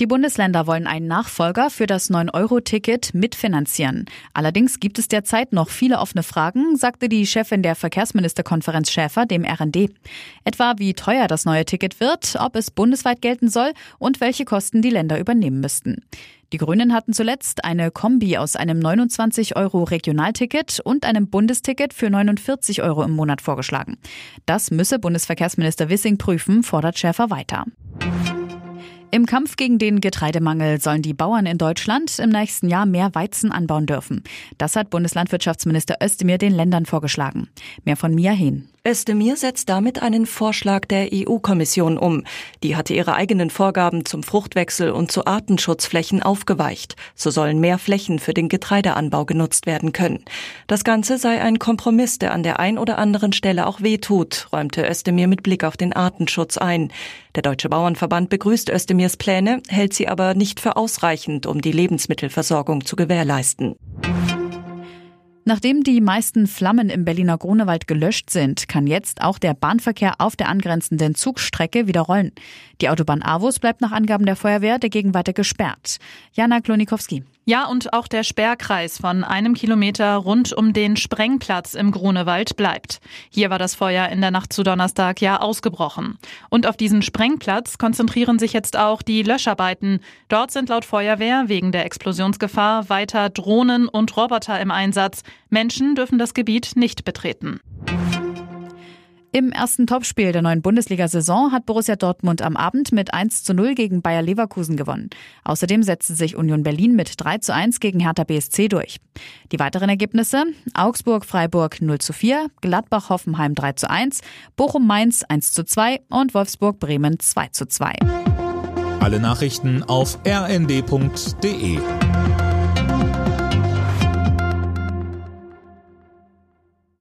Die Bundesländer wollen einen Nachfolger für das 9-Euro-Ticket mitfinanzieren. Allerdings gibt es derzeit noch viele offene Fragen, sagte die Chefin der Verkehrsministerkonferenz Schäfer dem RND. Etwa wie teuer das neue Ticket wird, ob es bundesweit gelten soll und welche Kosten die Länder übernehmen müssten. Die Grünen hatten zuletzt eine Kombi aus einem 29 Euro Regionalticket und einem Bundesticket für 49 Euro im Monat vorgeschlagen. Das müsse Bundesverkehrsminister Wissing prüfen, fordert Schäfer weiter. Im Kampf gegen den Getreidemangel sollen die Bauern in Deutschland im nächsten Jahr mehr Weizen anbauen dürfen. Das hat Bundeslandwirtschaftsminister Özdemir den Ländern vorgeschlagen. Mehr von Mia Hehn. Özdemir setzt damit einen Vorschlag der EU-Kommission um. Die hatte ihre eigenen Vorgaben zum Fruchtwechsel und zu Artenschutzflächen aufgeweicht. So sollen mehr Flächen für den Getreideanbau genutzt werden können. Das Ganze sei ein Kompromiss, der an der ein oder anderen Stelle auch wehtut, räumte Özdemir mit Blick auf den Artenschutz ein. Der Deutsche Bauernverband begrüßt Özdemirs Pläne, hält sie aber nicht für ausreichend, um die Lebensmittelversorgung zu gewährleisten. Nachdem die meisten Flammen im Berliner Grunewald gelöscht sind, kann jetzt auch der Bahnverkehr auf der angrenzenden Zugstrecke wieder rollen. Die Autobahn Avus bleibt nach Angaben der Feuerwehr dagegen weiter gesperrt. Jana Klonikowski. Ja, und auch der Sperrkreis von einem Kilometer rund um den Sprengplatz im Grunewald bleibt. Hier war das Feuer in der Nacht zu Donnerstag ja ausgebrochen. Und auf diesen Sprengplatz konzentrieren sich jetzt auch die Löscharbeiten. Dort sind laut Feuerwehr wegen der Explosionsgefahr weiter Drohnen und Roboter im Einsatz. Menschen dürfen das Gebiet nicht betreten. Im ersten Topspiel der neuen Bundesliga-Saison hat Borussia Dortmund am Abend mit 1 zu 0 gegen Bayer Leverkusen gewonnen. Außerdem setzte sich Union Berlin mit 3 zu 1 gegen Hertha BSC durch. Die weiteren Ergebnisse Augsburg-Freiburg 0 zu 4, Gladbach-Hoffenheim 3 zu 1, Bochum-Mainz 1 zu 2 und Wolfsburg-Bremen 2 zu 2. Alle Nachrichten auf rnd.de